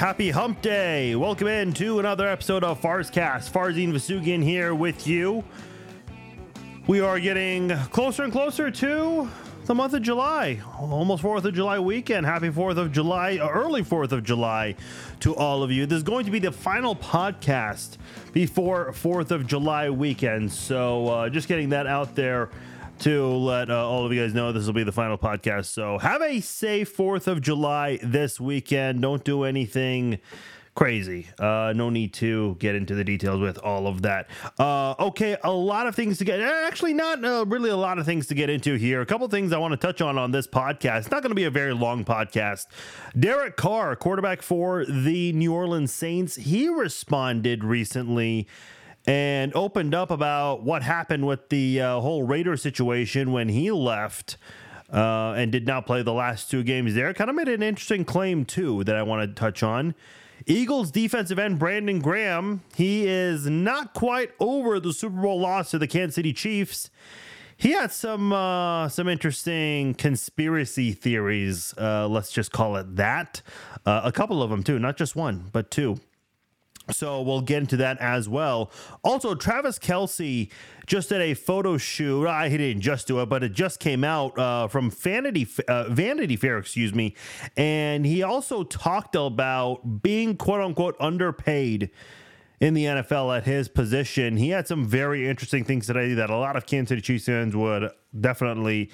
Happy Hump Day. Welcome in to another episode of Farzcast. Farzin Vousoughian here with you. We are getting closer and closer to the month of July. Almost 4th of July weekend. Happy 4th of July, early 4th of July to all of you. This is going to be the final podcast before 4th of July weekend. So uh, just getting that out there to let uh, all of you guys know this will be the final podcast. So have a safe 4th of July this weekend. Don't do anything crazy. Uh, no need to get into the details with all of that. Uh, okay, a lot of things to get. Actually, not uh, really a lot of things to get into here. A couple things I want to touch on on this podcast. It's not going to be a very long podcast. Derek Carr, quarterback for the New Orleans Saints, he responded recently and opened up about what happened with the uh, whole Raider situation when he left uh, and did not play the last two games there. Kind of made an interesting claim, too, that I want to touch on. Eagles defensive end Brandon Graham, he is not quite over the Super Bowl loss to the Kansas City Chiefs. He had some uh, some interesting conspiracy theories. Uh, let's just call it that. Uh, a couple of them too, not just one, but two. So we'll get into that as well. Also, Travis Kelce just did a photo shoot. I he didn't just do it, but it just came out uh, from Vanity uh, Vanity Fair, excuse me. And he also talked about being quote unquote underpaid in the NFL at his position. He had some very interesting things today that a lot of Kansas City Chiefs fans would definitely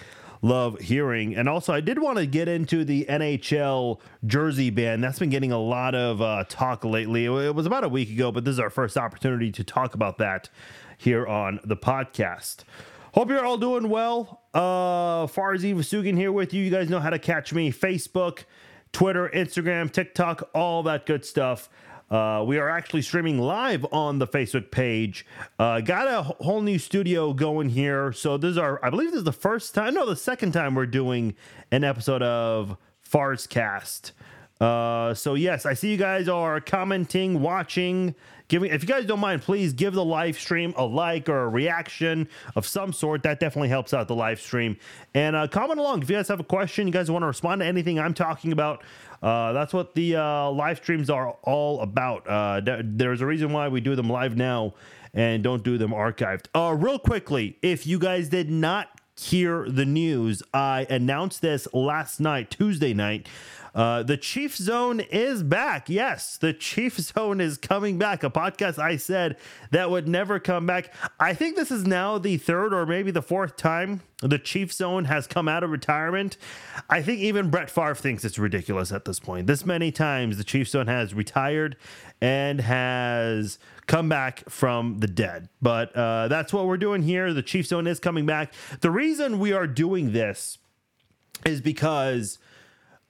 love hearing. And also, I did want to get into the NHL jersey ban. That's been getting a lot of uh, talk lately. It was about a week ago, but this is our first opportunity to talk about that here on the podcast. Hope you're all doing well. Uh, Farzin Vousoughian here with you. You guys know how to catch me Facebook, Twitter, Instagram, TikTok, all that good stuff. Uh, we are actually streaming live on the Facebook page. Uh, got a whole new studio going here. So this is our, I believe this is the first time, no, the second time we're doing an episode of Farzcast. Uh, so yes, I see you guys are commenting, watching, giving. If you guys don't mind, please give the live stream a like or a reaction of some sort. That definitely helps out the live stream. And uh, comment along if you guys have a question. You guys want to respond to anything I'm talking about. Uh, that's what the uh, live streams are all about. Uh, th- there's a reason why we do them live now and don't do them archived. Uh, real quickly, if you guys did not hear the news, I announced this last night, Tuesday night. Uh, the Chief Zone is back. Yes, the Chief Zone is coming back. A podcast I said that would never come back. I think this is now the third or maybe the fourth time the Chief Zone has come out of retirement. I think even Brett Favre thinks it's ridiculous at this point. This many times the Chief Zone has retired and has come back from the dead. But uh, that's what we're doing here. The Chief Zone is coming back. The reason we are doing this is because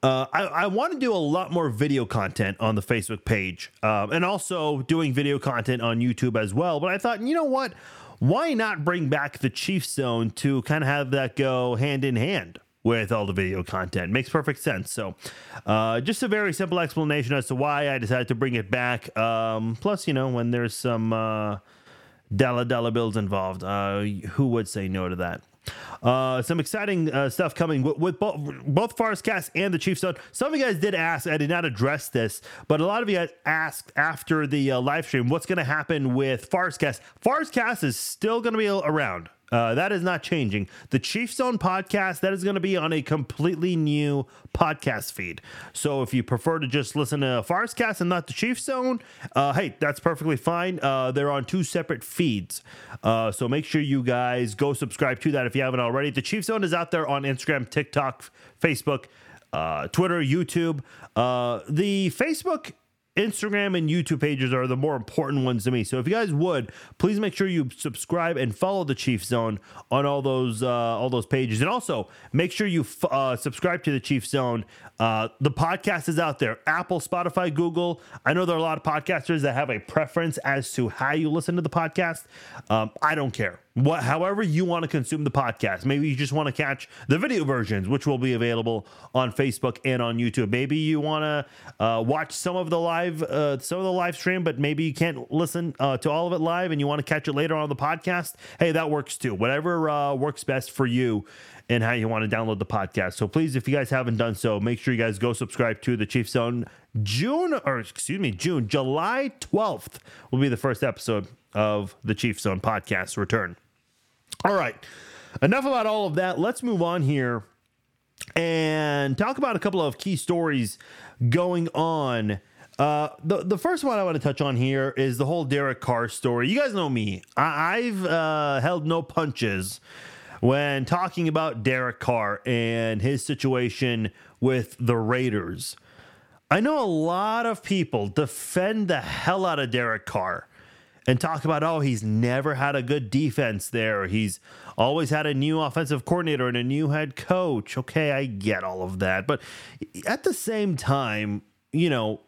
uh, I, I want to do a lot more video content on the Facebook page um, and also doing video content on YouTube as well. But I thought, you know what? Why not bring back the Chief Zone to kind of have that go hand in hand? With all the video content makes perfect sense. So, uh, just a very simple explanation as to why I decided to bring it back. Um, plus, you know, when there's some uh, dollar dollar bills involved, uh, who would say no to that? Uh, some exciting uh, stuff coming with, with both, both Farzcast and the Chiefs Zone. Some of you guys did ask, I did not address this, but a lot of you guys asked after the uh, live stream what's going to happen with Farzcast. Farzcast is still going to be around. Uh, that is not changing. The Chief Zone podcast that is going to be on a completely new podcast feed. So if you prefer to just listen to Farzcast and not the Chief Zone, uh, hey, that's perfectly fine. Uh, they're on two separate feeds. Uh, so make sure you guys go subscribe to that if you haven't already. The Chief Zone is out there on Instagram, TikTok, Facebook, uh, Twitter, YouTube. Uh, the Facebook Instagram and YouTube pages are the more important ones to me. So if you guys would, please make sure you subscribe and follow the Chief Zone on all those uh, all those pages, and also make sure you f- uh, subscribe to the Chief Zone. Uh, the podcast is out there: Apple, Spotify, Google. I know there are a lot of podcasters that have a preference as to how you listen to the podcast. Um, I don't care. What, however you want to consume the podcast. Maybe you just want to catch the video versions, which will be available on Facebook and on YouTube. Maybe you want to uh, watch some of the live, uh, some of the live stream, but maybe you can't listen uh, to all of it live, and you want to catch it later on the podcast. Hey, that works too. Whatever uh, works best for you and how you want to download the podcast. So please, if you guys haven't done so, make sure you guys go subscribe to the Chief Zone. June, or excuse me, June, July 12th will be the first episode of the Chiefs Zone podcast return. All right. Enough about all of that. Let's move on here and talk about a couple of key stories going on. Uh, the the first one I want to touch on here is the whole Derek Carr story. You guys know me; I, have uh, held no punches when talking about Derek Carr and his situation with the Raiders. I know a lot of people defend the hell out of Derek Carr and talk about, oh, he's never had a good defense there. He's always had a new offensive coordinator and a new head coach. Okay, I get all of that. But at the same time, you know,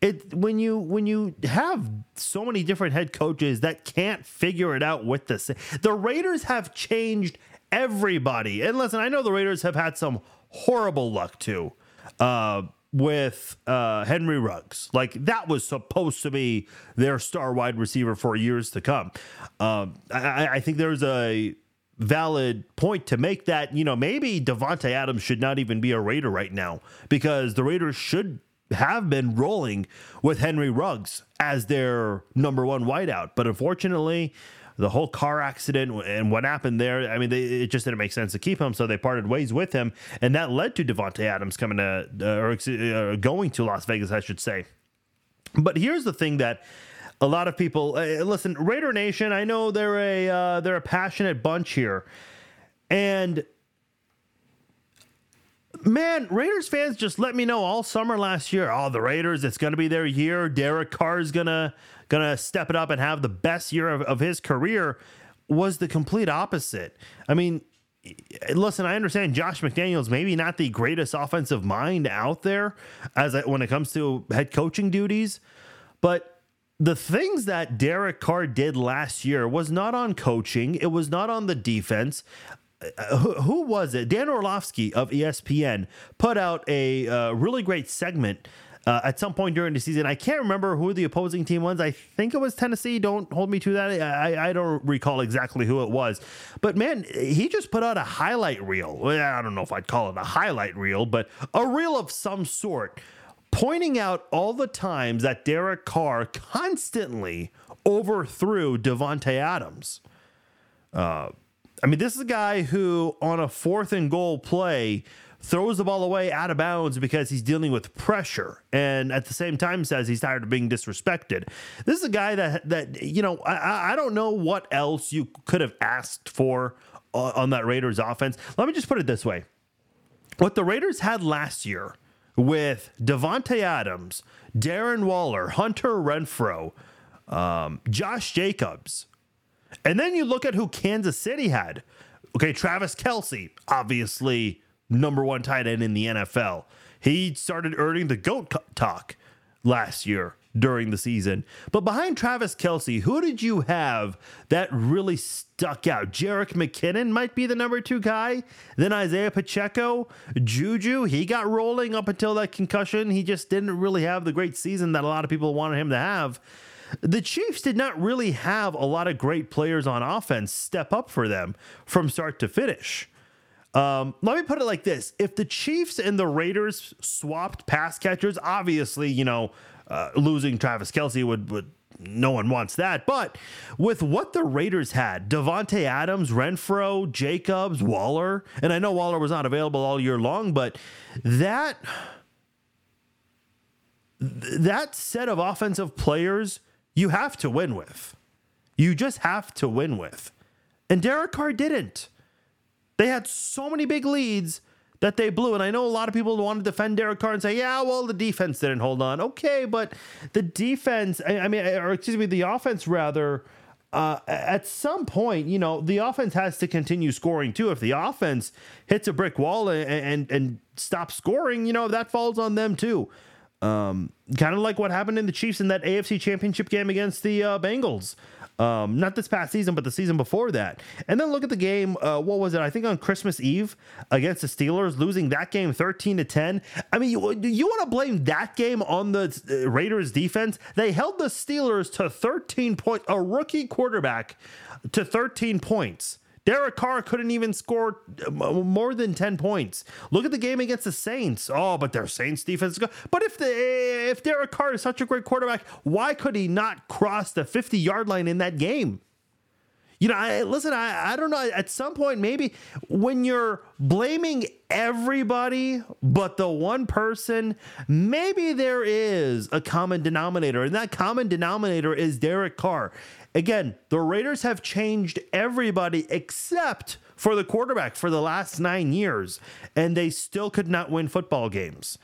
it when you when you have so many different head coaches that can't figure it out with the the Raiders have changed everybody. And listen, I know the Raiders have had some horrible luck too. Uh, with uh, Henry Ruggs. Like that was supposed to be their star wide receiver for years to come. Um, I, I, think there's a valid point to make that, you know, maybe Davante Adams should not even be a Raider right now because the Raiders should have been rolling with Henry Ruggs as their number one wideout. But unfortunately, the whole car accident and what happened there. I mean, they, it just didn't make sense to keep him, so they parted ways with him, and that led to Davante Adams coming to uh, or uh, going to Las Vegas, I should say. But here's the thing that a lot of people uh, listen, Raider Nation. I know they're a uh, they're a passionate bunch here, and man, Raiders fans just let me know all summer last year. Oh, the Raiders, it's going to be their year. Derek Carr's gonna gonna step it up and have the best year of, of his career. Was the complete opposite. I mean, listen, I understand Josh McDaniels maybe not the greatest offensive mind out there as I, when it comes to head coaching duties, but the things that Derek Carr did last year was not on coaching. It was not on the defense. Uh, who, who, was it? Dan Orlovsky of ESPN put out a uh, really great segment uh, at some point during the season. I can't remember who the opposing team was. I think it was Tennessee. Don't hold me to that. I, I don't recall exactly who it was. But man, he just put out a highlight reel. I don't know if I'd call it a highlight reel, but a reel of some sort pointing out all the times that Derek Carr constantly overthrew Davante Adams. Uh, I mean, this is a guy who, on a fourth and goal play, throws the ball away out of bounds because he's dealing with pressure, and at the same time says he's tired of being disrespected. This is a guy that that you know I, I don't know what else you could have asked for on that Raiders offense. Let me just put it this way: what the Raiders had last year with Davante Adams, Darren Waller, Hunter Renfrow, um, Josh Jacobs. And then you look at who Kansas City had. Okay, Travis Kelce, obviously number one tight end in the NFL. He started earning the GOAT talk last year during the season. But behind Travis Kelce, who did you have that really stuck out? Jerick McKinnon might be the number two guy. Then Isaiah Pacheco, Juju, he got rolling up until that concussion. He just didn't really have the great season that a lot of people wanted him to have. The Chiefs did not really have a lot of great players on offense step up for them from start to finish. Um, let me put it like this: If the Chiefs and the Raiders swapped pass catchers, obviously, you know, uh, losing Travis Kelce would would no one wants that. But with what the Raiders had, Davante Adams, Renfrow, Jacobs, Waller, and I know Waller was not available all year long, but that that set of offensive players you have to win with. You just have to win with. And Derek Carr didn't. They had so many big leads that they blew. And I know a lot of people want to defend Derek Carr and say, yeah, well, the defense didn't hold on. Okay, but the defense, I, mean, or excuse me, the offense rather, uh, at some point, you know, the offense has to continue scoring too. If the offense hits a brick wall and and, and stops scoring, you know, that falls on them too. Um, kind of like what happened in the Chiefs in that AFC Championship game against the uh, Bengals. Um, not this past season, but the season before that. And then look at the game. Uh, what was it? I think on Christmas Eve against the Steelers, losing that game 13 to 10. I mean, you, you want to blame that game on the uh, Raiders defense? They held the Steelers to 13 points, a rookie quarterback to 13 points Derek Carr couldn't even score uh, more than 10 points. Look at the game against the Saints. Oh, but their Saints defense is good. But if the if Derek Carr is such a great quarterback, why could he not cross the 50 yard line in that game? You know, I, listen, I, I don't know. At some point, maybe when you're blaming everybody but the one person, maybe there is a common denominator. And that common denominator is Derek Carr. Again, the Raiders have changed everybody except for the quarterback for the last nine years, and they still could not win football games.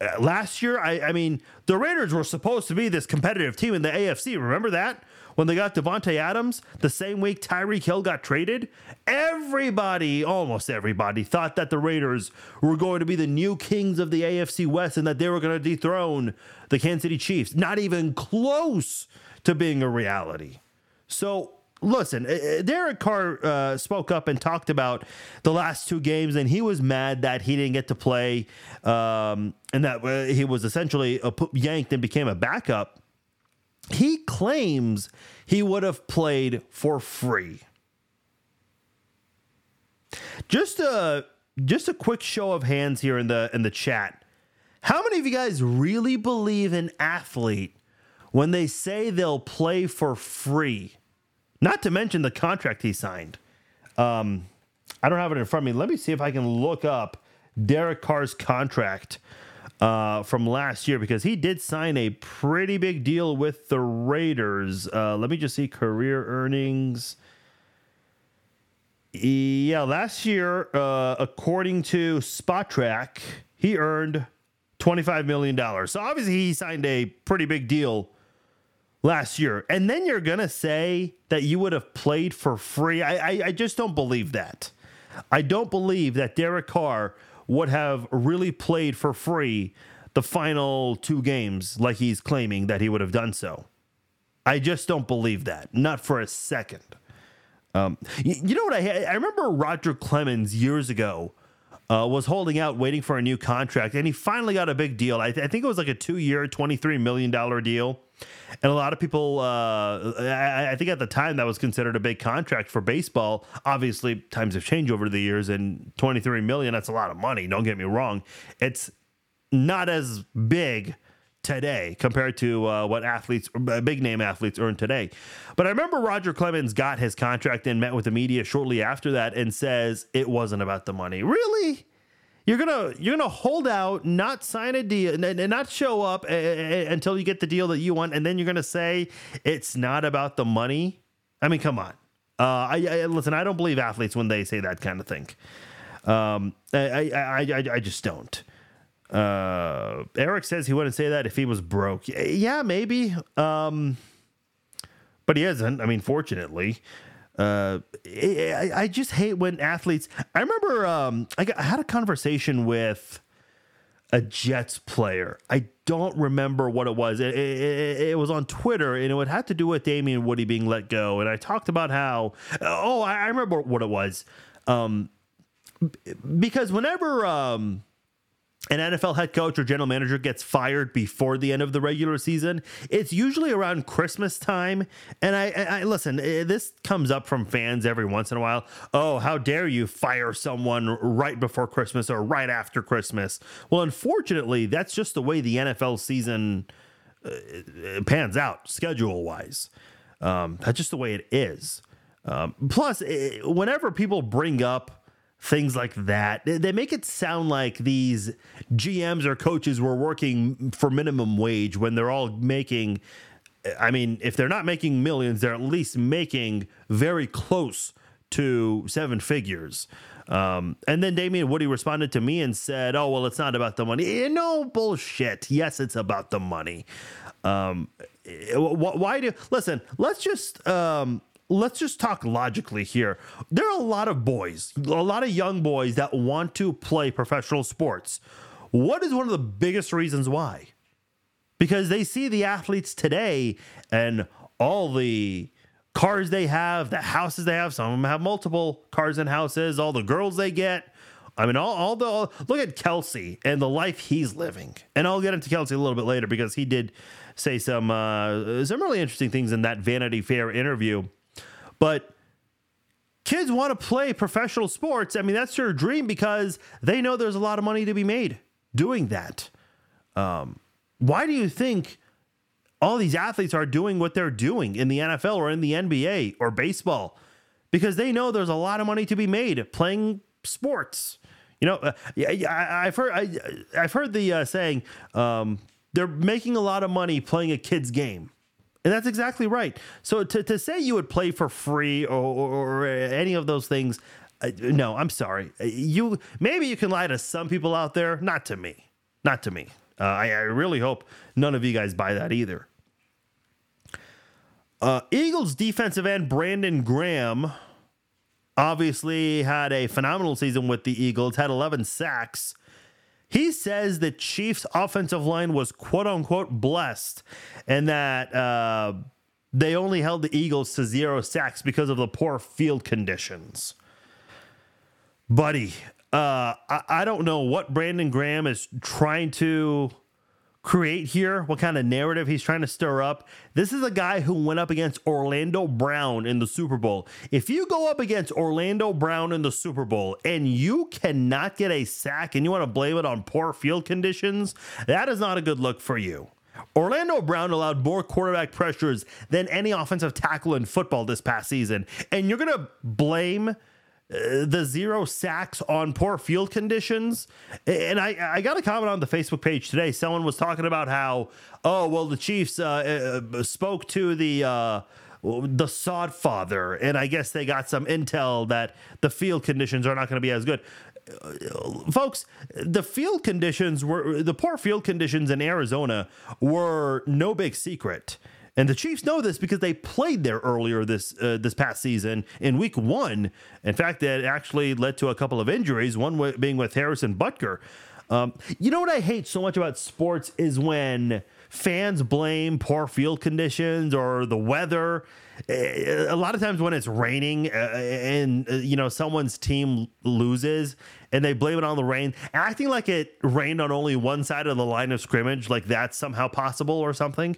Uh, last year, I, I mean, the Raiders were supposed to be this competitive team in the AFC. Remember that? when they got Davante Adams, the same week Tyreek Hill got traded, everybody, almost everybody, thought that the Raiders were going to be the new kings of the AFC West and that they were going to dethrone the Kansas City Chiefs. Not even close to being a reality. So listen, uh, uh, Derek Carr uh, spoke up and talked about the last two games, and he was mad that he didn't get to play, um, and that uh, he was essentially yanked and became a backup he claims he would have played for free. Just a just a quick show of hands here in the in the chat. How many of you guys really believe an athlete when they say they'll play for free? Not to mention the contract he signed. Um, I don't have it in front of me. Let me see if I can look up Derek Carr's contract uh, from last year because he did sign a pretty big deal with the Raiders. Uh, let me just see career earnings. Yeah, last year, uh, according to Spotrac, he earned $25 million. So obviously, he signed a pretty big deal last year. And then you're going to say that you would have played for free. I, I, I just don't believe that. I don't believe that Derek Carr would have really played for free the final two games like he's claiming that he would have done so. I just don't believe that. Not for a second. Um, you, know what I I remember Roger Clemens years ago uh, was holding out waiting for a new contract and he finally got a big deal. I, th- I think it was like a 2-year, 23 million dollar deal. And a lot of people, uh, I, I, think at the time that was considered a big contract for baseball. Obviously, times have changed over the years, and 23 million, that's a lot of money. Don't get me wrong. It's not as big today compared to uh, what athletes, big name athletes, earn today. But I remember Roger Clemens got his contract and met with the media shortly after that and says it wasn't about the money. Really? You're gonna you're gonna hold out, not sign a deal, and not show up until you get the deal that you want, and then you're gonna say it's not about the money. I mean, come on. Uh, I, I, listen. I don't believe athletes when they say that kind of thing. Um, I, I, I, I just don't. Uh, Eric says he wouldn't say that if he was broke. Yeah, maybe. Um, but he isn't. I mean, fortunately. Uh, I, I, just hate when athletes. I remember um, I, got, I had a conversation with a Jets player. I don't remember what it was. It, it, it, was on Twitter, and it would have to do with Damien Woody being let go. And I talked about how. Oh, I remember what it was. Um, because whenever um, an NFL head coach or general manager gets fired before the end of the regular season, it's usually around Christmas time. And I, I, listen, eh, this comes up from fans every once in a while. Oh, how dare you fire someone right before Christmas or right after Christmas? Well, unfortunately, that's just the way the NFL season uh, pans out schedule wise. Um, that's just the way it is. Um, plus, eh, whenever people bring up things like that. They make it sound like these GMs or coaches were working for minimum wage when they're all making. I mean, if they're not making millions, they're at least making very close to seven figures. Um, and then Damien Woody responded to me and said, "Oh well, it's not about the money." Eh, no bullshit. Yes, it's about the money. Um, eh, why do listen? Let's just um, let's just talk logically here. There are a lot of boys, a lot of young boys that want to play professional sports. What is one of the biggest reasons why? Because they see the athletes today and all the cars they have, the houses they have. Some of them have multiple cars and houses, all the girls they get. I mean, all, all the all, look at Kelce and the life he's living. And I'll get into Kelce a little bit later because he did say some uh, some really interesting things in that Vanity Fair interview. But kids want to play professional sports. I mean, that's their dream because they know there's a lot of money to be made doing that. Um, why do you think all these athletes are doing what they're doing in the NFL or in the NBA or baseball? Because they know there's a lot of money to be made playing sports. You know, uh, I, have heard I, have heard the uh, saying um, they're making a lot of money playing a kid's game. And that's exactly right. So to, to say you would play for free or, or, or any of those things, uh, no, I'm sorry. You maybe you can lie to some people out there, not to me, not to me. Uh, I, I, really hope none of you guys buy that either. Uh, Eagles defensive end Brandon Graham obviously had a phenomenal season with the Eagles, had 11 sacks. He says the Chiefs' offensive line was quote unquote blessed and that uh, they only held the Eagles to zero sacks because of the poor field conditions. Buddy, uh, I, I don't know what Brandon Graham is trying to create here, what kind of narrative he's trying to stir up. This is a guy who went up against Orlando Brown in the Super Bowl. If you go up against Orlando Brown in the Super Bowl and you cannot get a sack and you want to blame it on poor field conditions, that is not a good look for you. Orlando Brown allowed more quarterback pressures than any offensive tackle in football this past season. And you're going to blame the zero sacks on poor field conditions. And I, I got a comment on the Facebook page today. Someone was talking about how, oh, well, the Chiefs uh, uh, spoke to the. Uh, the sod father, and I guess they got some intel that the field conditions are not going to be as good. Uh, folks, the field conditions were the poor field conditions in Arizona were no big secret. And the Chiefs know this because they played there earlier this uh, this past season in Week One. In fact, that actually led to a couple of injuries. One being with Harrison Butker. Um, you know what I hate so much about sports is when fans blame poor field conditions or the weather. A lot of times when it's raining uh, and uh, you know someone's team loses and they blame it on the rain, acting like it rained on only one side of the line of scrimmage, like that's somehow possible or something.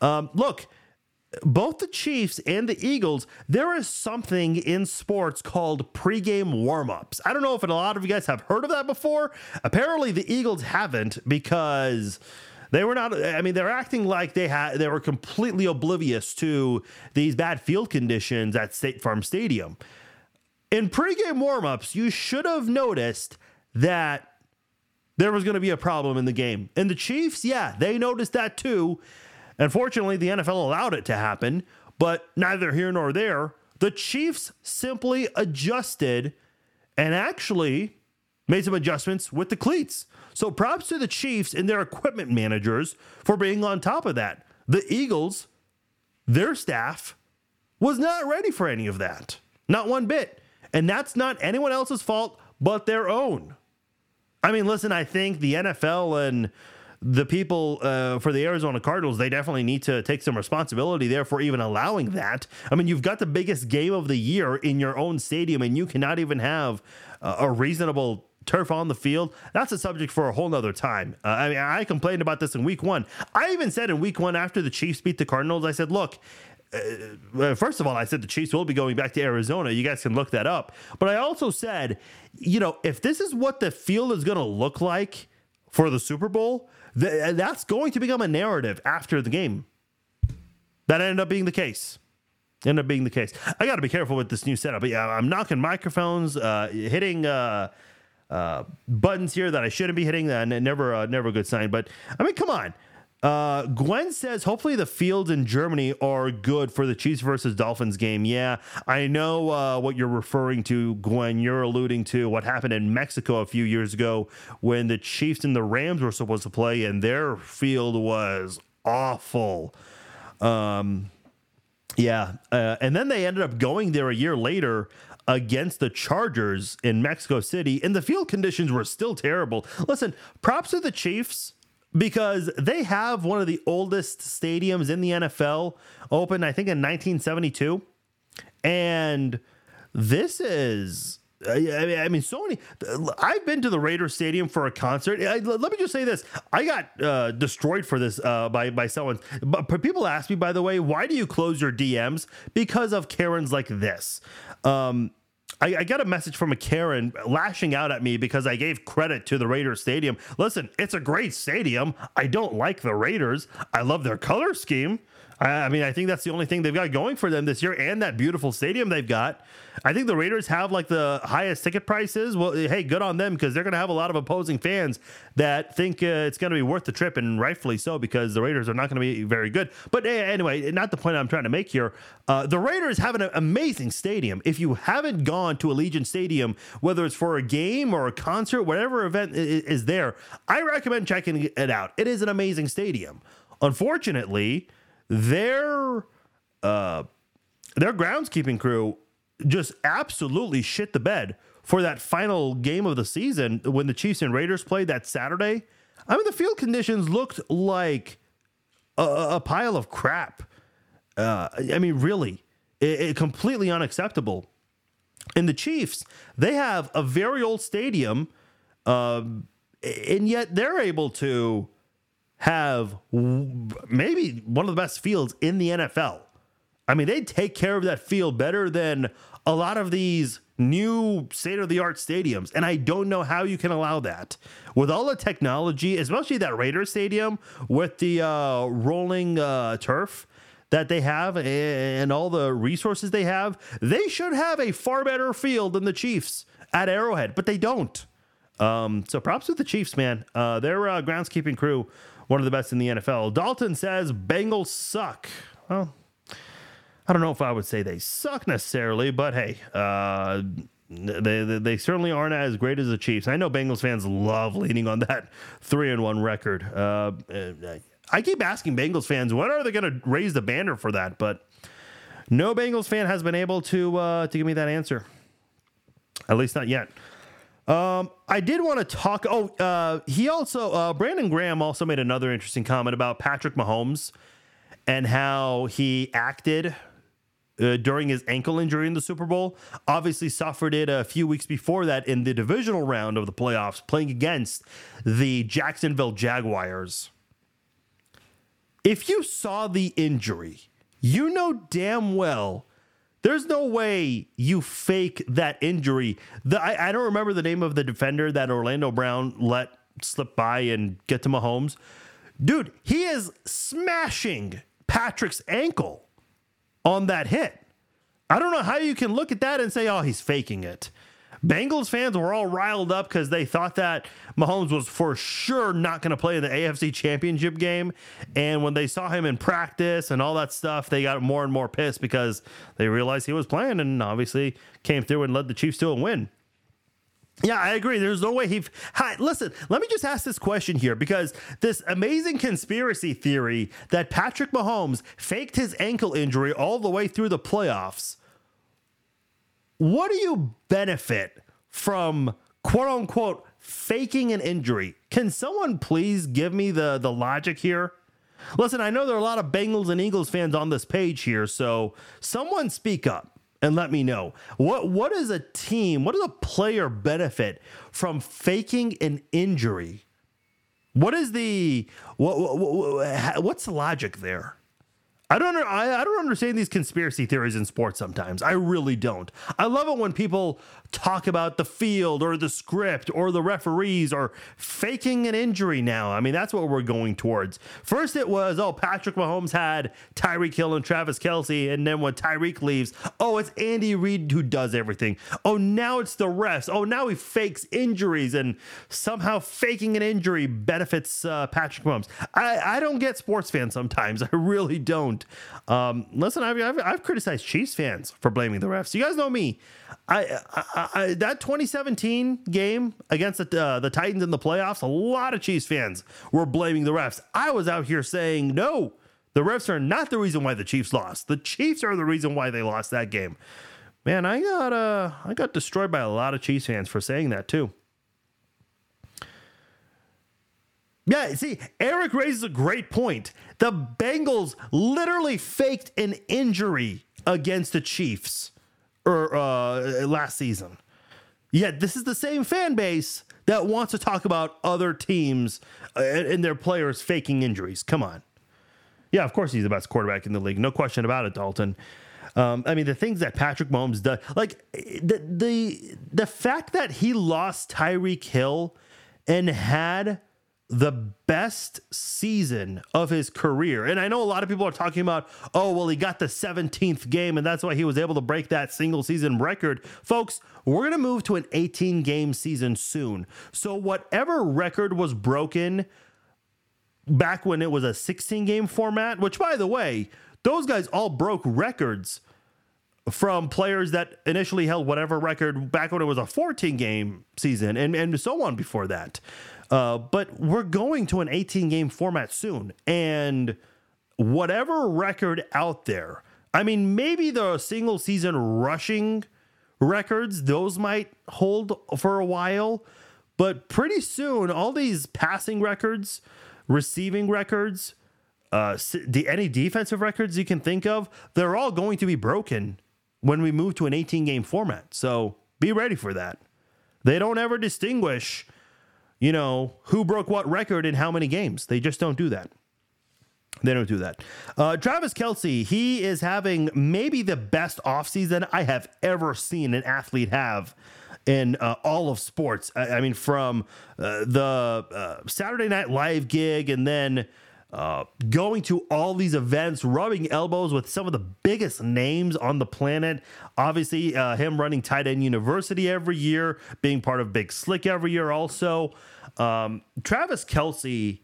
Um, look, both the Chiefs and the Eagles, there is something in sports called pregame warmups. I don't know if a lot of you guys have heard of that before. Apparently, the Eagles haven't because they were not. I mean, they're acting like they had they were completely oblivious to these bad field conditions at State Farm Stadium. In pregame warmups, you should have noticed that there was going to be a problem in the game. And the Chiefs, yeah, they noticed that too. Unfortunately, the NFL allowed it to happen, but neither here nor there. The Chiefs simply adjusted and actually made some adjustments with the cleats. So props to the Chiefs and their equipment managers for being on top of that. The Eagles, their staff, was not ready for any of that. Not one bit. And that's not anyone else's fault but their own. I mean, listen, I think the NFL and the people uh, for the Arizona Cardinals, they definitely need to take some responsibility there for even allowing that. I mean, you've got the biggest game of the year in your own stadium, and you cannot even have uh, a reasonable turf on the field. That's a subject for a whole nother time. Uh, I mean, I complained about this in week one. I even said in week one after the Chiefs beat the Cardinals, I said, look, first of all, I said the Chiefs will be going back to Arizona. You guys can look that up. But I also said, you know, if this is what the field is going to look like for the Super Bowl, th- that's going to become a narrative after the game. That ended up being the case. Ended up being the case. I got to be careful with this new setup. But yeah, I'm knocking microphones, uh, hitting uh, uh, buttons here that I shouldn't be hitting. That never, uh, never a good sign. But I mean, come on. Uh, Gwen says, hopefully the fields in Germany are good for the Chiefs versus Dolphins game. Yeah, I know uh, what you're referring to, Gwen. You're alluding to what happened in Mexico a few years ago when the Chiefs and the Rams were supposed to play, and their field was awful. Um, yeah, uh, and then they ended up going there a year later against the Chargers in Mexico City, and the field conditions were still terrible. Listen, props to the Chiefs because they have one of the oldest stadiums in the NFL, opened I think in 1972, and this is. I mean, so many. I've been to the Raiders Stadium for a concert. I, let me just say this: I got uh, destroyed for this uh, by by someone. But people ask me, by the way, why do you close your DMs? Because of Karens like this. Um, I, I, got a message from a Karen lashing out at me because I gave credit to the Raiders Stadium. Listen, it's a great stadium. I don't like the Raiders. I love their color scheme. I mean, I think that's the only thing they've got going for them this year, and that beautiful stadium they've got. I think the Raiders have like the highest ticket prices. Well, hey, good on them because they're going to have a lot of opposing fans that think uh, it's going to be worth the trip, and rightfully so because the Raiders are not going to be very good. But anyway, not the point I'm trying to make here. Uh, the Raiders have an amazing stadium. If you haven't gone to Allegiant Stadium, whether it's for a game or a concert, whatever event is there, I recommend checking it out. It is an amazing stadium. Unfortunately their uh, their groundskeeping crew just absolutely shit the bed for that final game of the season when the Chiefs and Raiders played that Saturday. I mean, the field conditions looked like a, a pile of crap. Uh, I mean, really, it, it completely unacceptable. And the Chiefs, they have a very old stadium, uh, and yet they're able to have maybe one of the best fields in the NFL. I mean, they take care of that field better than a lot of these new state of the art stadiums. And I don't know how you can allow that. With all the technology, especially that Raiders stadium with the uh, rolling uh, turf that they have and all the resources they have, they should have a far better field than the Chiefs at Arrowhead, but they don't. Um, so props to the Chiefs, man. Uh, their uh, groundskeeping crew one of the best in the NFL. Dalton says Bengals suck. Well, I don't know if I would say they suck necessarily, but hey, uh, they, they, they certainly aren't as great as the Chiefs. I know Bengals fans love leaning on that three and one record. Uh, I keep asking Bengals fans when are they going to raise the banner for that, but no Bengals fan has been able to uh, to give me that answer. At least not yet. Um, I did want to talk. Oh, uh, he also uh, Brandon Graham also made another interesting comment about Patrick Mahomes and how he acted uh, during his ankle injury in the Super Bowl. Obviously, suffered it a few weeks before that in the divisional round of the playoffs, playing against the Jacksonville Jaguars. If you saw the injury, you know damn well there's no way you fake that injury. The, I, I don't remember the name of the defender that Orlando Brown let slip by and get to Mahomes. Dude, he is smashing Patrick's ankle on that hit. I don't know how you can look at that and say, oh, he's faking it. Bengals fans were all riled up because they thought that Mahomes was for sure not going to play in the AFC Championship game. And when they saw him in practice and all that stuff, they got more and more pissed because they realized he was playing and obviously came through and led the Chiefs to a win. Yeah, I agree. There's no way he. Hi, listen, let me just ask this question here because this amazing conspiracy theory that Patrick Mahomes faked his ankle injury all the way through the playoffs what do you benefit from quote unquote faking an injury? Can someone please give me the the logic here? Listen, I know there are a lot of Bengals and Eagles fans on this page here, so someone speak up and let me know. What what is a team, what does a player benefit from faking an injury? What is the what, what what's the logic there? I don't I, I don't understand these conspiracy theories in sports sometimes. I really don't. I love it when people talk about the field or the script or the referees or faking an injury now. I mean, that's what we're going towards. First it was, oh, Patrick Mahomes had Tyreek Hill and Travis Kelce. and then when Tyreek leaves, oh, it's Andy Reid who does everything. Oh, now it's the refs. Oh, now he fakes injuries and somehow faking an injury benefits uh, Patrick Mahomes. I, I don't get sports fans sometimes. I really don't. Um, listen, I've, I've, I've, criticized Chiefs fans for blaming the refs. You guys know me. I, I, I that 2017 game against the uh, the Titans in the playoffs, a lot of Chiefs fans were blaming the refs. I was out here saying no. The refs are not the reason why the Chiefs lost. The Chiefs are the reason why they lost that game. Man, I got uh, I got destroyed by a lot of Chiefs fans for saying that too. Yeah, see, Eric raises a great point. The Bengals literally faked an injury against the Chiefs or uh, last season. Yet this is the same fan base that wants to talk about other teams uh, and their players faking injuries. Come on. Yeah, of course he's the best quarterback in the league. No question about it, Dalton. Um, I mean, the things that Patrick Mahomes does, like the the the fact that he lost Tyreek Hill and had the best season of his career. And I know a lot of people are talking about, oh, well, he got the 17th game, and that's why he was able to break that single season record. Folks, we're going to move to an 18 game season soon. So, whatever record was broken back when it was a 16 game format, which, by the way, those guys all broke records from players that initially held whatever record back when it was a 14 game season and, and so on before that. Uh, but we're going to an 18 game format soon. And whatever record out there, I mean, maybe the single season rushing records, those might hold for a while. But pretty soon, all these passing records, receiving records, uh, any defensive records you can think of, they're all going to be broken when we move to an 18 game format. So be ready for that. They don't ever distinguish you know, who broke what record in how many games. They just don't do that. They don't do that. Uh, Travis Kelce, he is having maybe the best offseason I have ever seen an athlete have in uh, all of sports. I, I mean, from uh, the uh, Saturday Night Live gig and then uh, going to all these events, rubbing elbows with some of the biggest names on the planet. Obviously, uh, him running Tight End University every year, being part of Big Slick every year, also. Um, Travis Kelce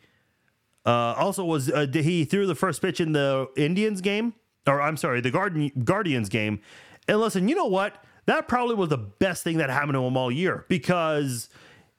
uh, also was, uh, he threw the first pitch in the Indians game, or I'm sorry, the Garden, Guardians game. And listen, you know what? That probably was the best thing that happened to him all year because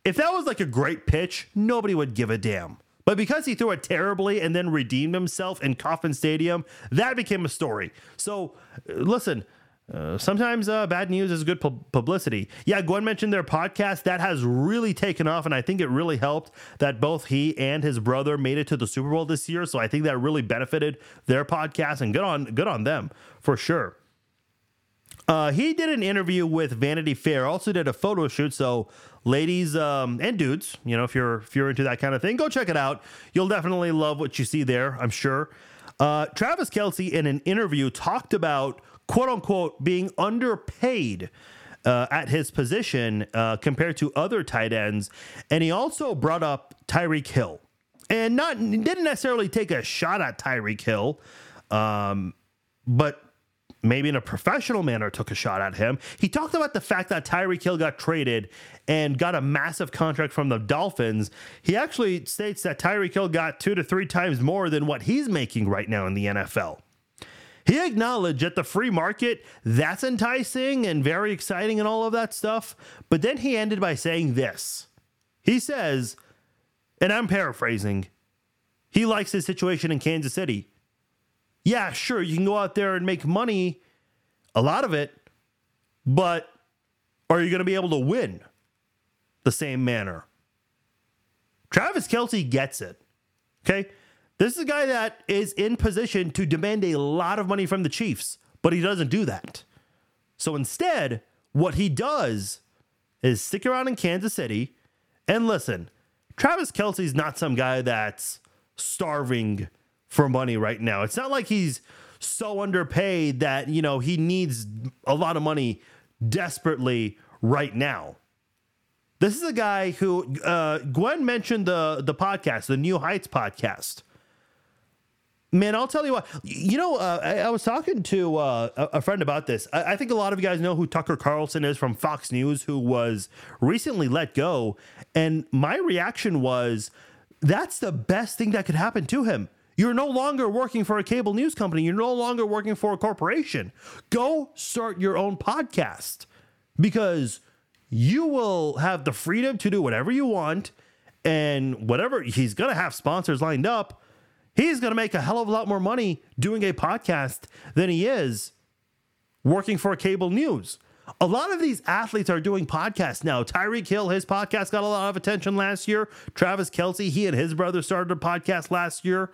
if that was like a great pitch, nobody would give a damn. But because he threw it terribly and then redeemed himself in Kauffman Stadium, that became a story. So, uh, listen, uh, sometimes uh, bad news is good pu- publicity. Yeah, Gwen mentioned their podcast. That has really taken off, and I think it really helped that both he and his brother made it to the Super Bowl this year. So I think that really benefited their podcast, and good on good on them for sure. Uh, he did an interview with Vanity Fair. Also did a photo shoot. So, ladies um, and dudes, you know, if you're if you're into that kind of thing, go check it out. You'll definitely love what you see there. I'm sure. Uh, Travis Kelce in an interview talked about quote unquote being underpaid. Uh, at his position uh, compared to other tight ends, and he also brought up Tyreek Hill, and not didn't necessarily take a shot at Tyreek Hill, um, but maybe in a professional manner, took a shot at him. He talked about the fact that Tyreek Hill got traded and got a massive contract from the Dolphins. He actually states that Tyreek Hill got two to three times more than what he's making right now in the NFL. He acknowledged that the free market, that's enticing and very exciting and all of that stuff. But then he ended by saying this. He says, and I'm paraphrasing, he likes his situation in Kansas City yeah, sure, you can go out there and make money, a lot of it, but are you going to be able to win the same manner? Travis Kelce gets it. Okay. This is a guy that is in position to demand a lot of money from the Chiefs, but he doesn't do that. So instead, what he does is stick around in Kansas City and listen. Travis Kelce's not some guy that's starving for money right now. It's not like he's so underpaid that, you know, he needs a lot of money desperately right now. This is a guy who uh, Gwen mentioned the the podcast, the New Heights podcast. Man, I'll tell you what. You know, uh, I, I, was talking to uh, a, friend about this. I, I, think a lot of you guys know who Tucker Carlson is from Fox News, who was recently let go. And my reaction was, that's the best thing that could happen to him. You're no longer working for a cable news company. You're no longer working for a corporation. Go start your own podcast because you will have the freedom to do whatever you want. And whatever he's going to have sponsors lined up, he's going to make a hell of a lot more money doing a podcast than he is working for cable news. A lot of these athletes are doing podcasts now. Tyreek Hill, his podcast got a lot of attention last year. Travis Kelce, he and his brother started a podcast last year.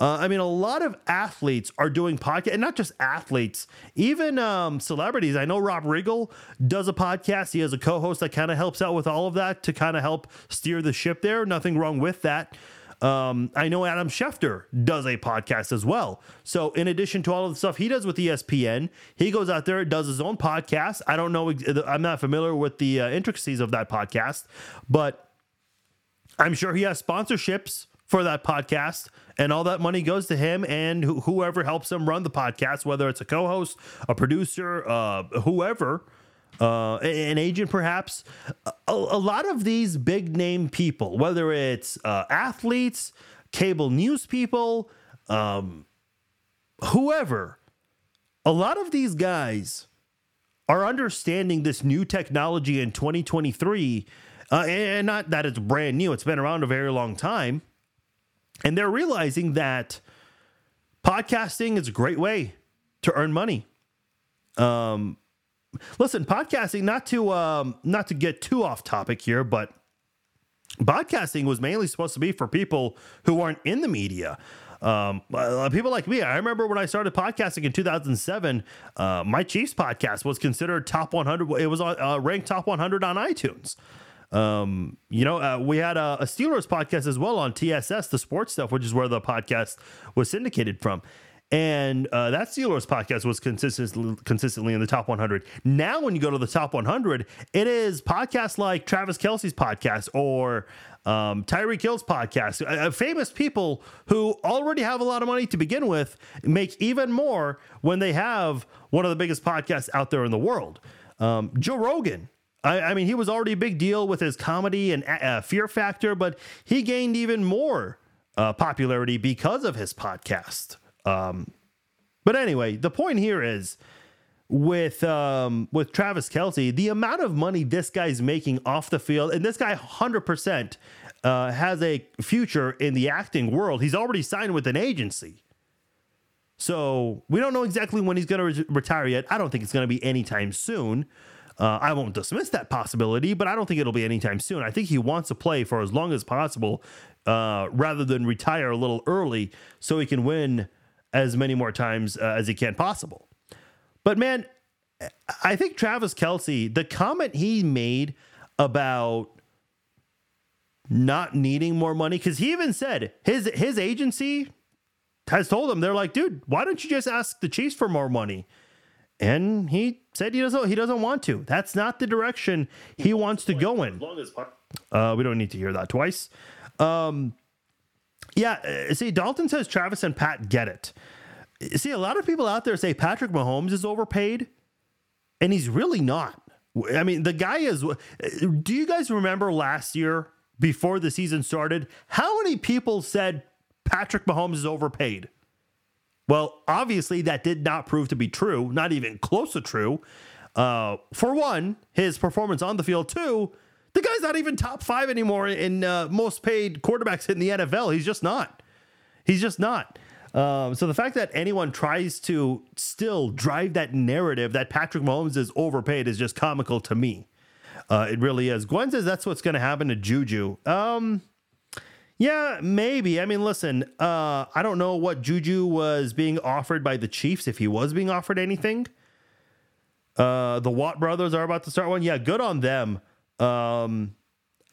Uh, I mean, a lot of athletes are doing podcast, and not just athletes, even um, celebrities. I know Rob Riggle does a podcast. He has a co-host that kind of helps out with all of that to kind of help steer the ship there. Nothing wrong with that. Um, I know Adam Schefter does a podcast as well. So, in addition to all of the stuff he does with ESPN, he goes out there does his own podcast. I don't know, I'm not familiar with the uh, intricacies of that podcast, but I'm sure he has sponsorships for that podcast and all that money goes to him and wh- whoever helps him run the podcast whether it's a co-host a producer uh, whoever uh, an agent perhaps a, a, lot of these big name people whether it's uh, athletes cable news people um, whoever a lot of these guys are understanding this new technology in 2023 uh, and not that it's brand new it's been around a very long time and they're realizing that podcasting is a great way to earn money. Um, listen, podcasting not to um, not to get too off topic here, but podcasting was mainly supposed to be for people who aren't in the media. Um, people like me. I remember when I started podcasting in 2007. Uh, my Chiefs podcast was considered top 100. It was uh, ranked top 100 on iTunes. Um, you know, uh, we had a, a, Steelers podcast as well on TSS, the sports stuff, which is where the podcast was syndicated from. And uh, that Steelers podcast was consistently consistently in the top 100. Now, when you go to the top 100, it is podcasts like Travis Kelce's podcast or um, Tyreek Hill's podcast. Uh, uh, famous people who already have a lot of money to begin with make even more when they have one of the biggest podcasts out there in the world. Um, Joe Rogan I, I, mean, he was already a big deal with his comedy and uh, Fear Factor, but he gained even more uh, popularity because of his podcast. Um, but anyway, the point here is with um, with Travis Kelce, the amount of money this guy's making off the field, and this guy 100% uh, has a future in the acting world. He's already signed with an agency. So we don't know exactly when he's going to re- retire yet. I don't think it's going to be anytime soon. Uh, I won't dismiss that possibility, but I don't think it'll be anytime soon. I think he wants to play for as long as possible uh, rather than retire a little early so he can win as many more times uh, as he can possible. But man, I think Travis Kelce, the comment he made about not needing more money, because he even said his his agency has told him they're like, dude, why don't you just ask the Chiefs for more money? And he said he doesn't he doesn't want to. That's not the direction he wants to go in. Uh, we don't need to hear that twice. Um, yeah, uh, see, Dalton says Travis and Pat get it. See, a lot of people out there say Patrick Mahomes is overpaid, and he's really not. I mean, the guy is. Do you guys remember last year before the season started? How many people said Patrick Mahomes is overpaid? Well, obviously, that did not prove to be true, not even close to true. Uh, for one, his performance on the field. Two, the guy's not even top five anymore in uh, most paid quarterbacks in the NFL. He's just not. He's just not. Um, so the fact that anyone tries to still drive that narrative that Patrick Mahomes is overpaid is just comical to me. Uh, it really is. Gwen says that's what's going to happen to Juju. Um, yeah, maybe. I mean, listen, uh, I don't know what Juju was being offered by the Chiefs, if he was being offered anything. Uh, the Watt brothers are about to start one. Yeah, good on them. Um,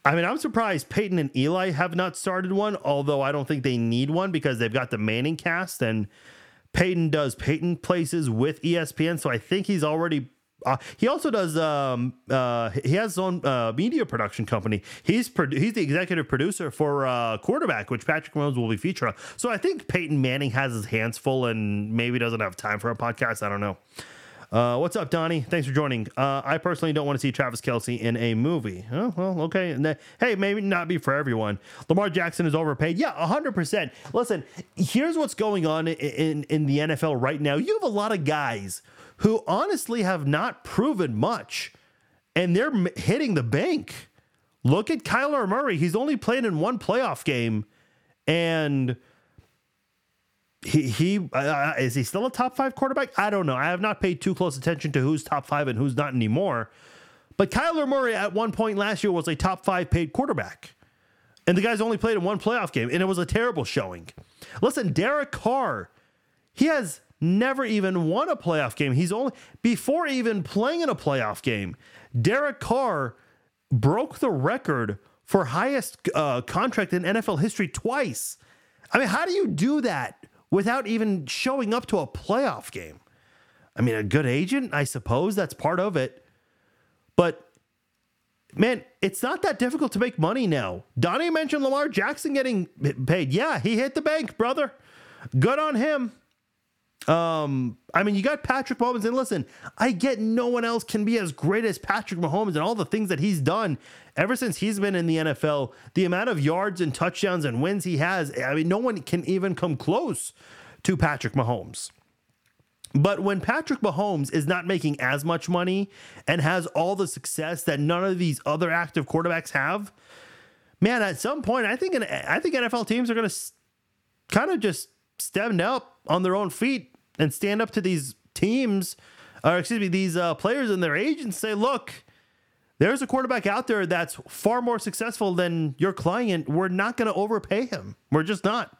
I mean, I'm surprised Peyton and Eli have not started one, although I don't think they need one because they've got the ManningCast and Peyton does Peyton places with ESPN. So I think he's already uh, he also does. Um, uh, he has his own uh, media production company. He's he's the executive producer for uh, Quarterback, which Patrick Mahomes will be featuring. So I think Peyton Manning has his hands full and maybe doesn't have time for a podcast. I don't know. Uh, what's up, Donnie? Thanks for joining. Uh, I personally don't want to see Travis Kelce in a movie. Oh, well, okay. Then, hey, maybe not be for everyone. Lamar Jackson is overpaid. Yeah, 100%. Listen, here's what's going on in, in the NFL right now. You have a lot of guys who honestly have not proven much, and they're hitting the bank. Look at Kyler Murray. He's only played in one playoff game, and he he uh, uh, is he still a top five quarterback? I don't know. I have not paid too close attention to who's top five and who's not anymore. But Kyler Murray at one point last year was a top five paid quarterback. And the guy's only played in one playoff game, and it was a terrible showing. Listen, Derek Carr, he has never even won a playoff game. He's only before even playing in a playoff game. Derek Carr broke the record for highest uh, contract in NFL history twice. I mean, how do you do that without even showing up to a playoff game? I mean, a good agent, I suppose that's part of it. But man, it's not that difficult to make money now. Donnie mentioned Lamar Jackson getting paid. Yeah, he hit the bank, brother. Good on him. Um, I mean, you got Patrick Mahomes, and listen, I get no one else can be as great as Patrick Mahomes and all the things that he's done ever since he's been in the NFL. The amount of yards and touchdowns and wins he has, I mean, no one can even come close to Patrick Mahomes. But when Patrick Mahomes is not making as much money and has all the success that none of these other active quarterbacks have, man, at some point, I think I think NFL teams are going to kind of just stand up on their own feet and stand up to these teams, or excuse me, these uh, players and their agents say, look, there's a quarterback out there that's far more successful than your client. We're not going to overpay him. We're just not.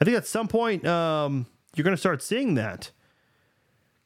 I think at some point, um, you're going to start seeing that.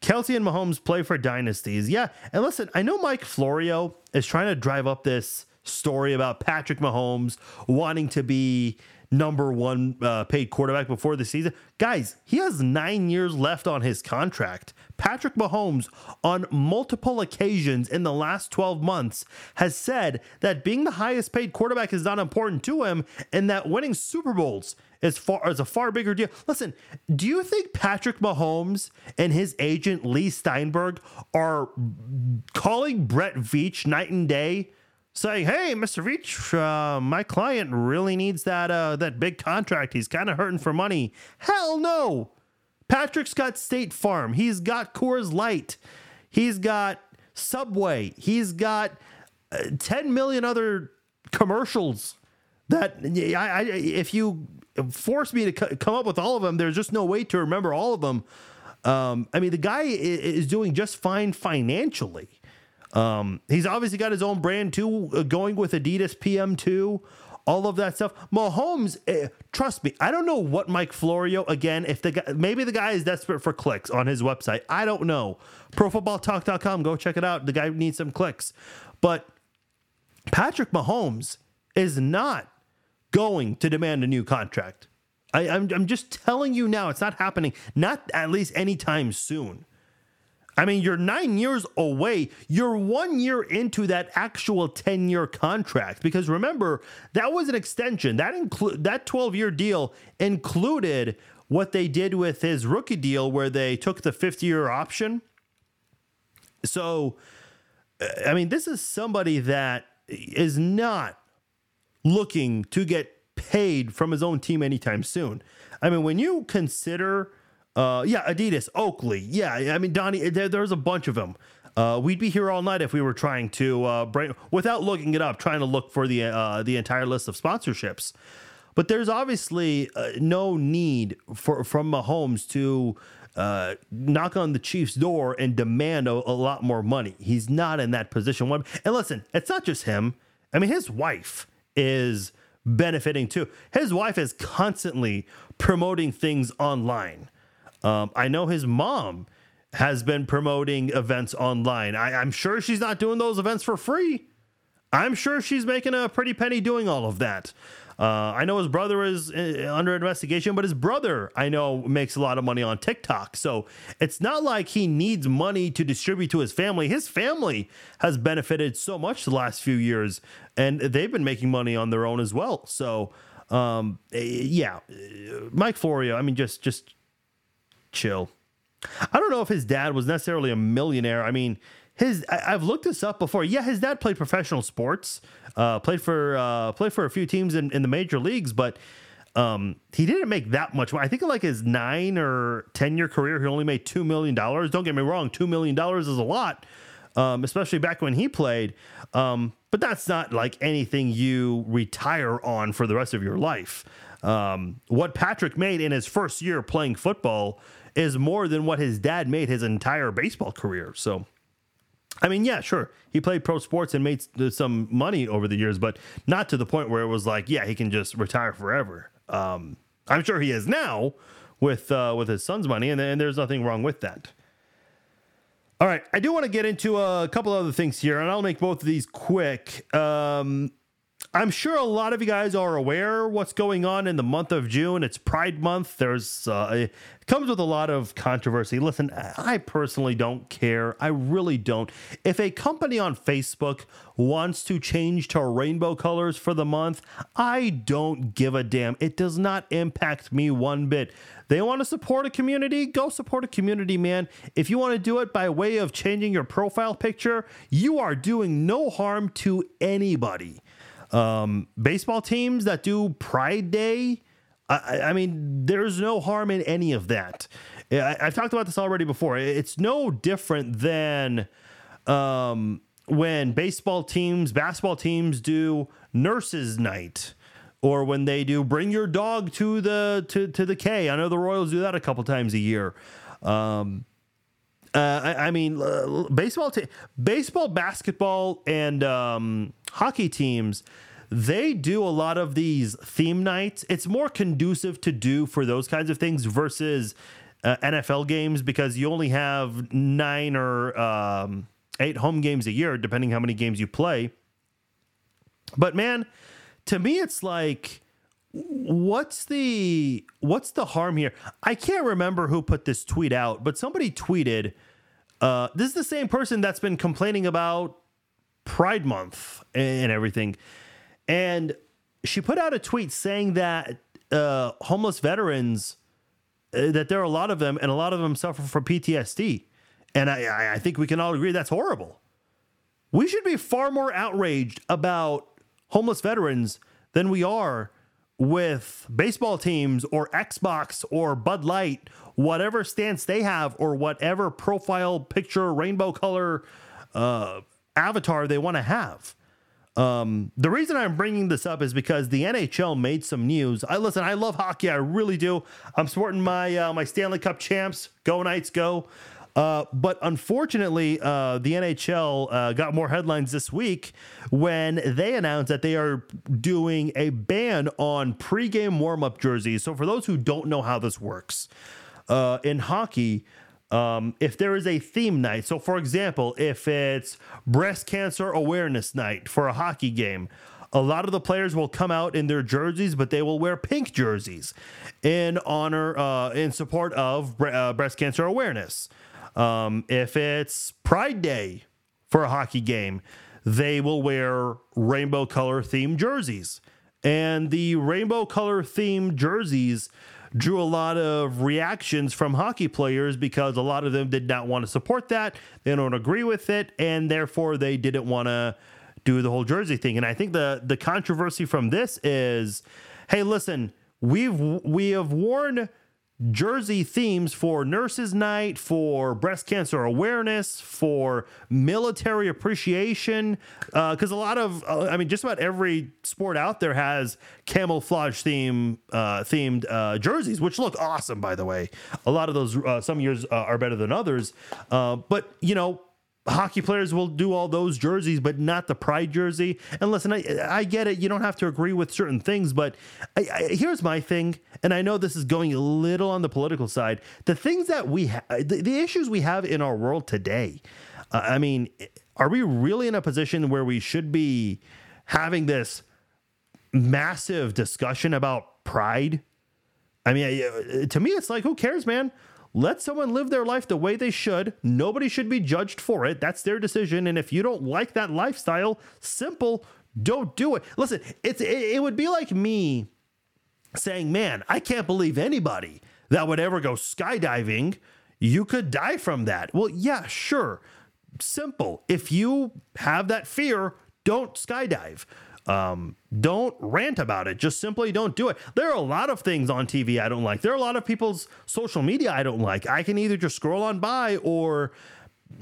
Kelce and Mahomes play for dynasties. Yeah. And listen, I know Mike Florio is trying to drive up this story about Patrick Mahomes wanting to be number one uh, paid quarterback before the season. Guys, he has nine years left on his contract. Patrick Mahomes, on multiple occasions in the last 12 months, has said that being the highest paid quarterback is not important to him and that winning Super Bowls is far is a far bigger deal. Listen, do you think Patrick Mahomes and his agent Leigh Steinberg are calling Brett Veach night and day saying, "Hey, Mr. Veach, uh, my client really needs that uh, that big contract. He's kind of hurting for money." Hell no. Patrick's got State Farm. He's got Coors Light. He's got Subway. He's got uh, 10 million other commercials that I, I, if you force me to c- come up with all of them, there's just no way to remember all of them. Um, I mean, the guy is doing just fine financially. Um, he's obviously got his own brand too, uh, going with Adidas PM2, all of that stuff. Mahomes, eh, trust me, I don't know what Mike Florio again. If the guy, maybe the guy is desperate for clicks on his website. I don't know. ProFootballTalk.com, go check it out. The guy needs some clicks, but Patrick Mahomes is not going to demand a new contract. I, I'm, I'm just telling you now, it's not happening. Not at least anytime soon. I mean, you're nine years away. You're one year into that actual 10 year contract. Because remember, that was an extension. That include that 12 year deal included what they did with his rookie deal, where they took the 50 year option. So, uh, I mean, this is somebody that is not looking to get paid from his own team anytime soon. I mean, when you consider uh, yeah, Adidas, Oakley. Yeah, I mean, Donnie, there, there's a bunch of them. Uh, we'd be here all night if we were trying to uh, bring, without looking it up, trying to look for the uh, the entire list of sponsorships. But there's obviously uh, no need for from Mahomes to uh, knock on the Chiefs' door and demand a, a, lot more money. He's not in that position. And listen, it's not just him. I mean, his wife is benefiting too. His wife is constantly promoting things online. Um, I know his mom has been promoting events online. I, I'm sure she's not doing those events for free. I'm sure she's making a pretty penny doing all of that. Uh, I know his brother is uh, under investigation, but his brother, I know, makes a lot of money on TikTok. So it's not like he needs money to distribute to his family. His family has benefited so much the last few years, and they've been making money on their own as well. So, um, eh, yeah, Mike Florio, I mean, just just chill. I don't know if his dad was necessarily a millionaire. I mean, his I, have looked this up before. Yeah, his dad played professional sports, uh, played for uh, played for a few teams in, in the major leagues, but um, he didn't make that much. I think like his nine or ten year career, he only made two million dollars. Don't get me wrong, two million dollars is a lot, um, especially back when he played. Um, but that's not like anything you retire on for the rest of your life. Um, what Patrick made in his first year playing football is more than what his dad made his entire baseball career. So, I mean, yeah, sure, he played pro sports and made some money over the years, but not to the point where it was like, yeah, he can just retire forever. Um, I'm sure he is now with uh, with his son's money, and, and there's nothing wrong with that. All right, I do want to get into a couple other things here, and I'll make both of these quick. Um, I'm sure a lot of you guys are aware what's going on in the month of June. It's Pride Month. There's uh, it comes with a lot of controversy. Listen, I personally don't care. I really don't. If a company on Facebook wants to change to rainbow colors for the month, I don't give a damn. It does not impact me one bit. They want to support a community, go support a community, man. If you want to do it by way of changing your profile picture, you are doing no harm to anybody. Um, baseball teams that do Pride Day, I, I, mean, there's no harm in any of that. I, have talked about this already before. It's no different than um, when baseball teams, basketball teams do Nurses Night, or when they do Bring Your Dog to the to to the K. I know the Royals do that a couple times a year. Um, uh, I, I, mean, uh, baseball, te- baseball, basketball, and um, hockey teams. They do a lot of these theme nights. It's more conducive to do for those kinds of things versus uh, NFL games because you only have nine or um, eight home games a year, depending how many games you play. But man, to me, it's like what's the what's the harm here? I can't remember who put this tweet out, but somebody tweeted. Uh, this is the same person that's been complaining about Pride Month and everything, and she put out a tweet saying that uh, homeless veterans uh, that there are a lot of them, and a lot of them suffer from PTSD, and I, I think we can all agree that's horrible. We should be far more outraged about homeless veterans than we are with baseball teams or Xbox or Bud Light, whatever stance they have, or whatever profile picture, rainbow color uh, avatar they want to have. Um, the reason I'm bringing this up is because the NHL made some news. I listen. I love hockey. I really do. I'm sporting my uh, my Stanley Cup champs. Go Knights, go! Uh, but unfortunately, uh, the NHL uh, got more headlines this week when they announced that they are doing a ban on pregame warm up jerseys. So, for those who don't know how this works, uh, in hockey, um, if there is a theme night, so for example, if it's breast cancer awareness night for a hockey game, a lot of the players will come out in their jerseys, but they will wear pink jerseys in honor, uh, in support of uh, breast cancer awareness. Um, if it's Pride Day for a hockey game, they will wear rainbow color themed jerseys. And the rainbow color themed jerseys drew a lot of reactions from hockey players because a lot of them did not want to support that. They don't agree with it, and therefore they didn't want to do the whole jersey thing. And I think the the controversy from this is, hey, listen, we've we have worn jersey themes for Nurses Night, for breast cancer awareness, for military appreciation. Uh, Because uh, a lot of, uh, I mean, just about every sport out there has camouflage theme uh, themed uh, jerseys, which look awesome, by the way. A lot of those, uh, some years uh, are better than others. Uh but you know, hockey players will do all those jerseys, but not the pride jersey. And listen, I, I get it. You don't have to agree with certain things, but I, I, here's my thing. And I know this is going a little on the political side. The things that we have, the, the, issues we have in our world today. Uh, I mean, are we really in a position where we should be having this massive discussion about pride? I mean, to me, it's like, who cares, man? Let someone live their life the way they should. Nobody should be judged for it. That's their decision. And if you don't like that lifestyle, simple, don't do it. Listen, it's it, it would be like me saying, "Man, I can't believe anybody that would ever go skydiving. You could die from that." Well, yeah, sure. Simple. If you have that fear, don't skydive. Um, don't rant about it. Just simply don't do it. There are a lot of things on TV I don't like. There are a lot of people's social media I don't like. I can either just scroll on by or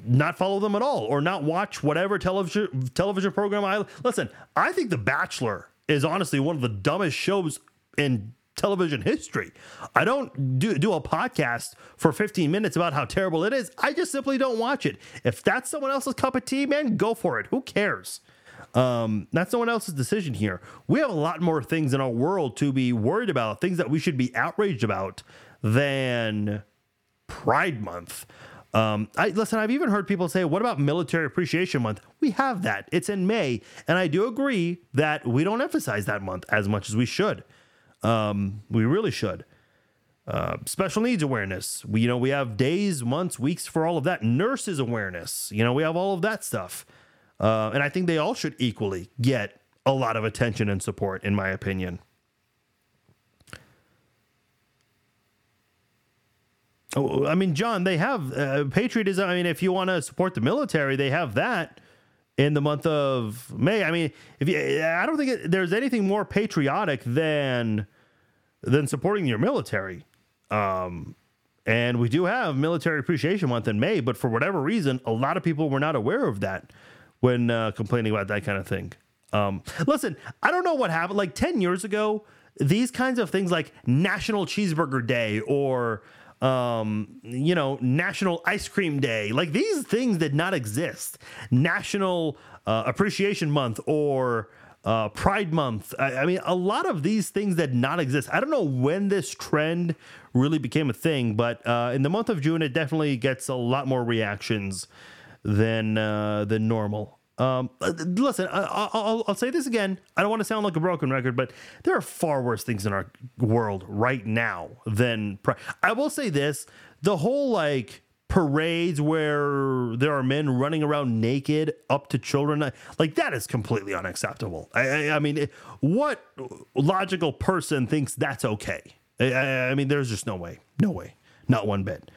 not follow them at all or not watch whatever television television program I listen. I think The Bachelor is honestly one of the dumbest shows in television history. I don't do, do a podcast for 15 minutes about how terrible it is. I just simply don't watch it. If that's someone else's cup of tea, man, go for it. Who cares? Um, that's someone else's decision here. We have a lot more things in our world to be worried about, things that we should be outraged about than Pride Month. Um, I listen. I've even heard people say, "What about Military Appreciation Month?" We have that. It's in May, and I do agree that we don't emphasize that month as much as we should. Um, we really should. Uh, special needs awareness. We, you know, we have days, months, weeks for all of that. Nurses awareness. You know, we have all of that stuff, uh, and I think they all should equally get a lot of attention and support, in my opinion. Oh, I mean, John, they have uh, patriotism. I mean, if you want to support the military, they have that in the month of May. I mean, if you, I don't think it, there's anything more patriotic than than supporting your military. Um, and we do have Military Appreciation Month in May, but for whatever reason, a lot of people were not aware of that when uh, complaining about that kind of thing. Um, listen, I don't know what happened. Like 10 years ago, these kinds of things like National Cheeseburger Day or um, you know, National Ice Cream Day. Like these things did not exist. National uh, Appreciation Month or uh, Pride Month. I, I, mean, a lot of these things did not exist. I don't know when this trend really became a thing, but uh, in the month of June, it definitely gets a lot more reactions than uh, than normal. Um, listen, I, will I'll say this again. I don't want to sound like a broken record, but there are far worse things in our world right now than. I will say this: the whole like parades where there are men running around naked up to children, like that is completely unacceptable. I, I, I mean, what logical person thinks that's okay? I, I mean, there's just no way, no way, not one bit.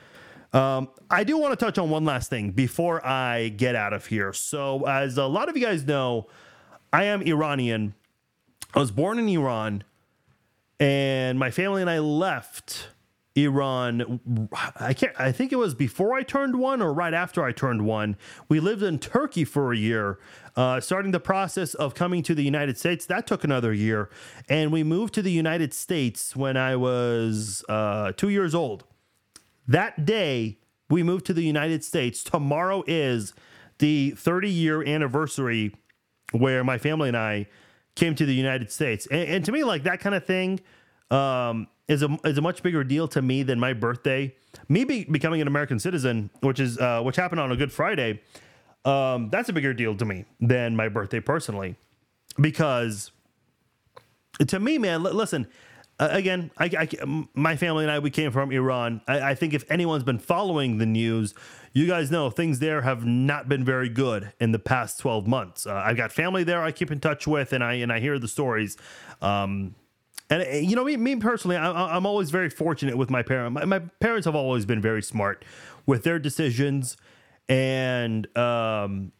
Um, I do want to touch on one last thing before I get out of here. So, as a lot of you guys know, I am Iranian. I was born in Iran, and my family and I left Iran. I can't. I think it was before I turned one or right after I turned one. We lived in Turkey for a year, uh, starting the process of coming to the United States. That took another year, and we moved to the United States when I was uh, two years old. That day, we moved to the United States. Tomorrow is the 30 year anniversary where my family and I came to the United States. And, and to me, like that kind of thing um, is a is a much bigger deal to me than my birthday. Me be, becoming an American citizen, which is uh, which happened on a Good Friday, um, that's a bigger deal to me than my birthday personally, because to me, man, l- listen, uh, again, I, I, my family and I, we came from Iran. I, I, think if anyone's been following the news, you guys know things there have not been very good in the past 12 months. Uh, I've got family there I keep in touch with, and I and I hear the stories. Um, and uh, you know, me, me personally, I, am always very fortunate with my parents. My, my, parents have always been very smart with their decisions, and um,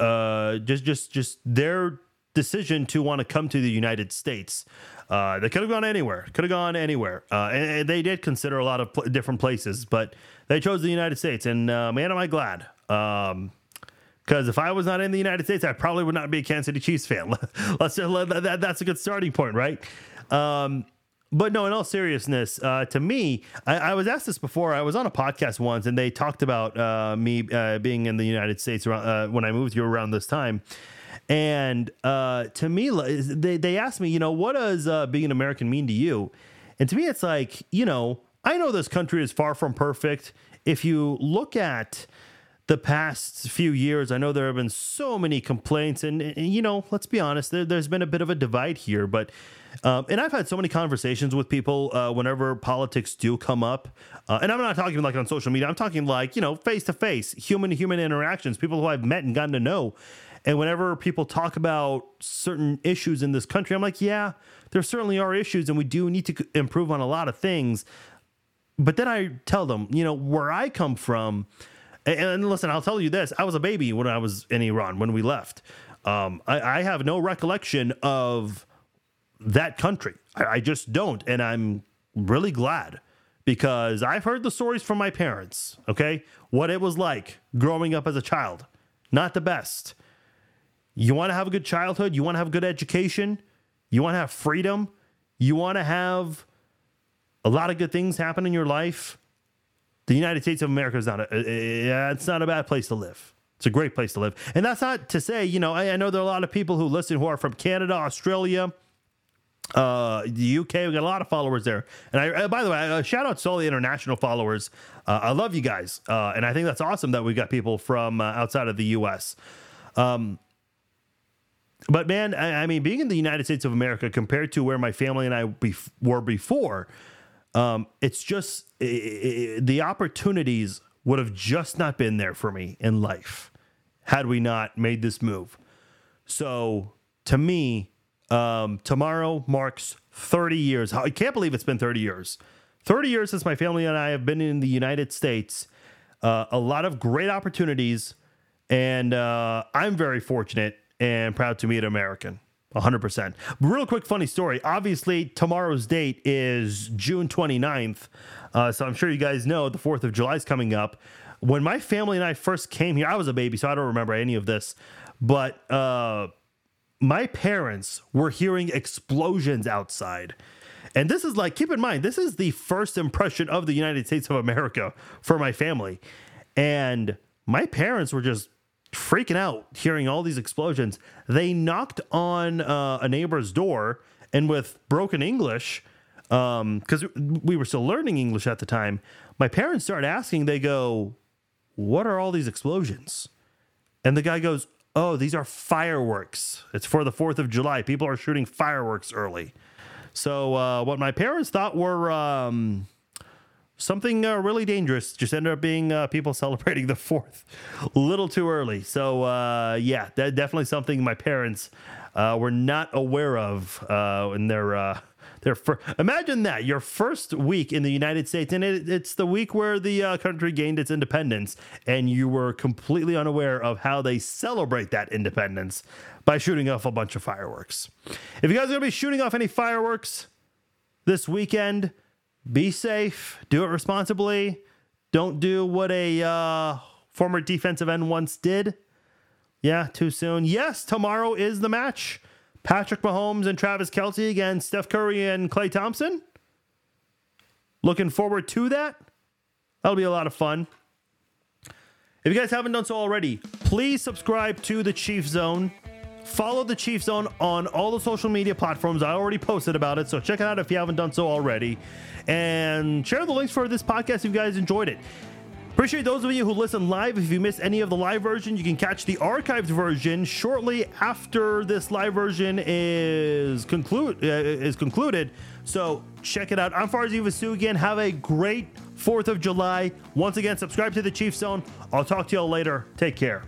uh, just just just their decision to want to come to the United States. Uh, they could have gone anywhere. Could have gone anywhere. Uh, and, and, they did consider a lot of pl- different places, but they chose the United States. And uh, man, am I glad. Because um, if I was not in the United States, I probably would not be a Kansas City Chiefs fan. Let's let, that, that's a good starting point, right? Um, but no, in all seriousness, uh, to me, I, I, was asked this before. I was on a podcast once, and they talked about uh, me uh, being in the United States around, uh, when I moved here around this time. And uh, to me, they, they asked me, you know, what does uh, being an American mean to you? And to me, it's like, you know, I know this country is far from perfect. If you look at the past few years, I know there have been so many complaints, and, and you know, let's be honest, there, has been a bit of a divide here. But um, and I've had so many conversations with people uh, whenever politics do come up, uh, and I'm not talking like on social media. I'm talking like you know, face to face, human to human interactions, people who I've met and gotten to know. And whenever people talk about certain issues in this country, I'm like, yeah, there certainly are issues, and we do need to improve on a lot of things. But then I tell them, you know, where I come from, and, listen, I'll tell you this: I was a baby when I was in Iran when we left. Um, I, I, have no recollection of that country. I, I just don't, and I'm really glad because I've heard the stories from my parents. Okay, what it was like growing up as a child, not the best. You want to have a good childhood, you want to have a good education, you want to have freedom, you want to have a lot of good things happen in your life. The United States of America is not a, it's not a bad place to live. It's a great place to live. And that's not to say, you know, I, I know there are a lot of people who listen who are from Canada, Australia, Uh, the UK, we got a lot of followers there. And I, uh, by the way, uh, shout out to all the international followers. Uh, I love you guys, uh, and I think that's awesome that we got people from uh, outside of the US. Um, but man, I, I, mean, being in the United States of America compared to where my family and I bef- were before, um, it's just it, it, the opportunities would have just not been there for me in life had we not made this move. So to me, um, tomorrow marks 30 years. I can't believe it's been 30 years. 30 years since my family and I have been in the United States. Uh, a lot of great opportunities, and uh, I'm very fortunate and proud to meet an American. 100%. Real quick, funny story. Obviously, tomorrow's date is June 29th. Uh, so I'm sure you guys know the 4th of July is coming up. When my family and I first came here, I was a baby, so I don't remember any of this. But uh, my parents were hearing explosions outside. And this is like, keep in mind, this is the first impression of the United States of America for my family. And my parents were just freaking out hearing all these explosions. They knocked on uh, a neighbor's door and with broken English, because um, we were still learning English at the time, my parents started asking, they go, What are all these explosions? And the guy goes, oh, these are fireworks. It's for the 4th of July. People are shooting fireworks early. So, uh, what my parents thought were um, something uh, really dangerous just ended up being uh, people celebrating the 4th a little too early. So, uh, yeah, that definitely something my parents uh, were not aware of uh, in their their fir- imagine that your first week in the United States, and it, it's the week where the uh, country gained its independence, and you were completely unaware of how they celebrate that independence by shooting off a bunch of fireworks. If you guys are gonna be shooting off any fireworks this weekend, be safe, do it responsibly. Don't do what a uh, former defensive end once did. Yeah, too soon. Yes, tomorrow is the match. Patrick Mahomes and Travis Kelce against Steph Curry and Klay Thompson. Looking forward to that. That'll be a lot of fun. If you guys haven't done so already, please subscribe to the Chief Zone. Follow the Chief Zone on all the social media platforms. I already posted about it, so check it out if you haven't done so already. And share the links for this podcast if you guys enjoyed it. Appreciate those of you who listen live. If you missed any of the live version, you can catch the archived version shortly after this live version is conclude uh, is concluded. So check it out. I'm Farzin Vousoughian. Have a great 4th of July. Once again, subscribe to the Chief Zone. I'll talk to y'all later. Take care.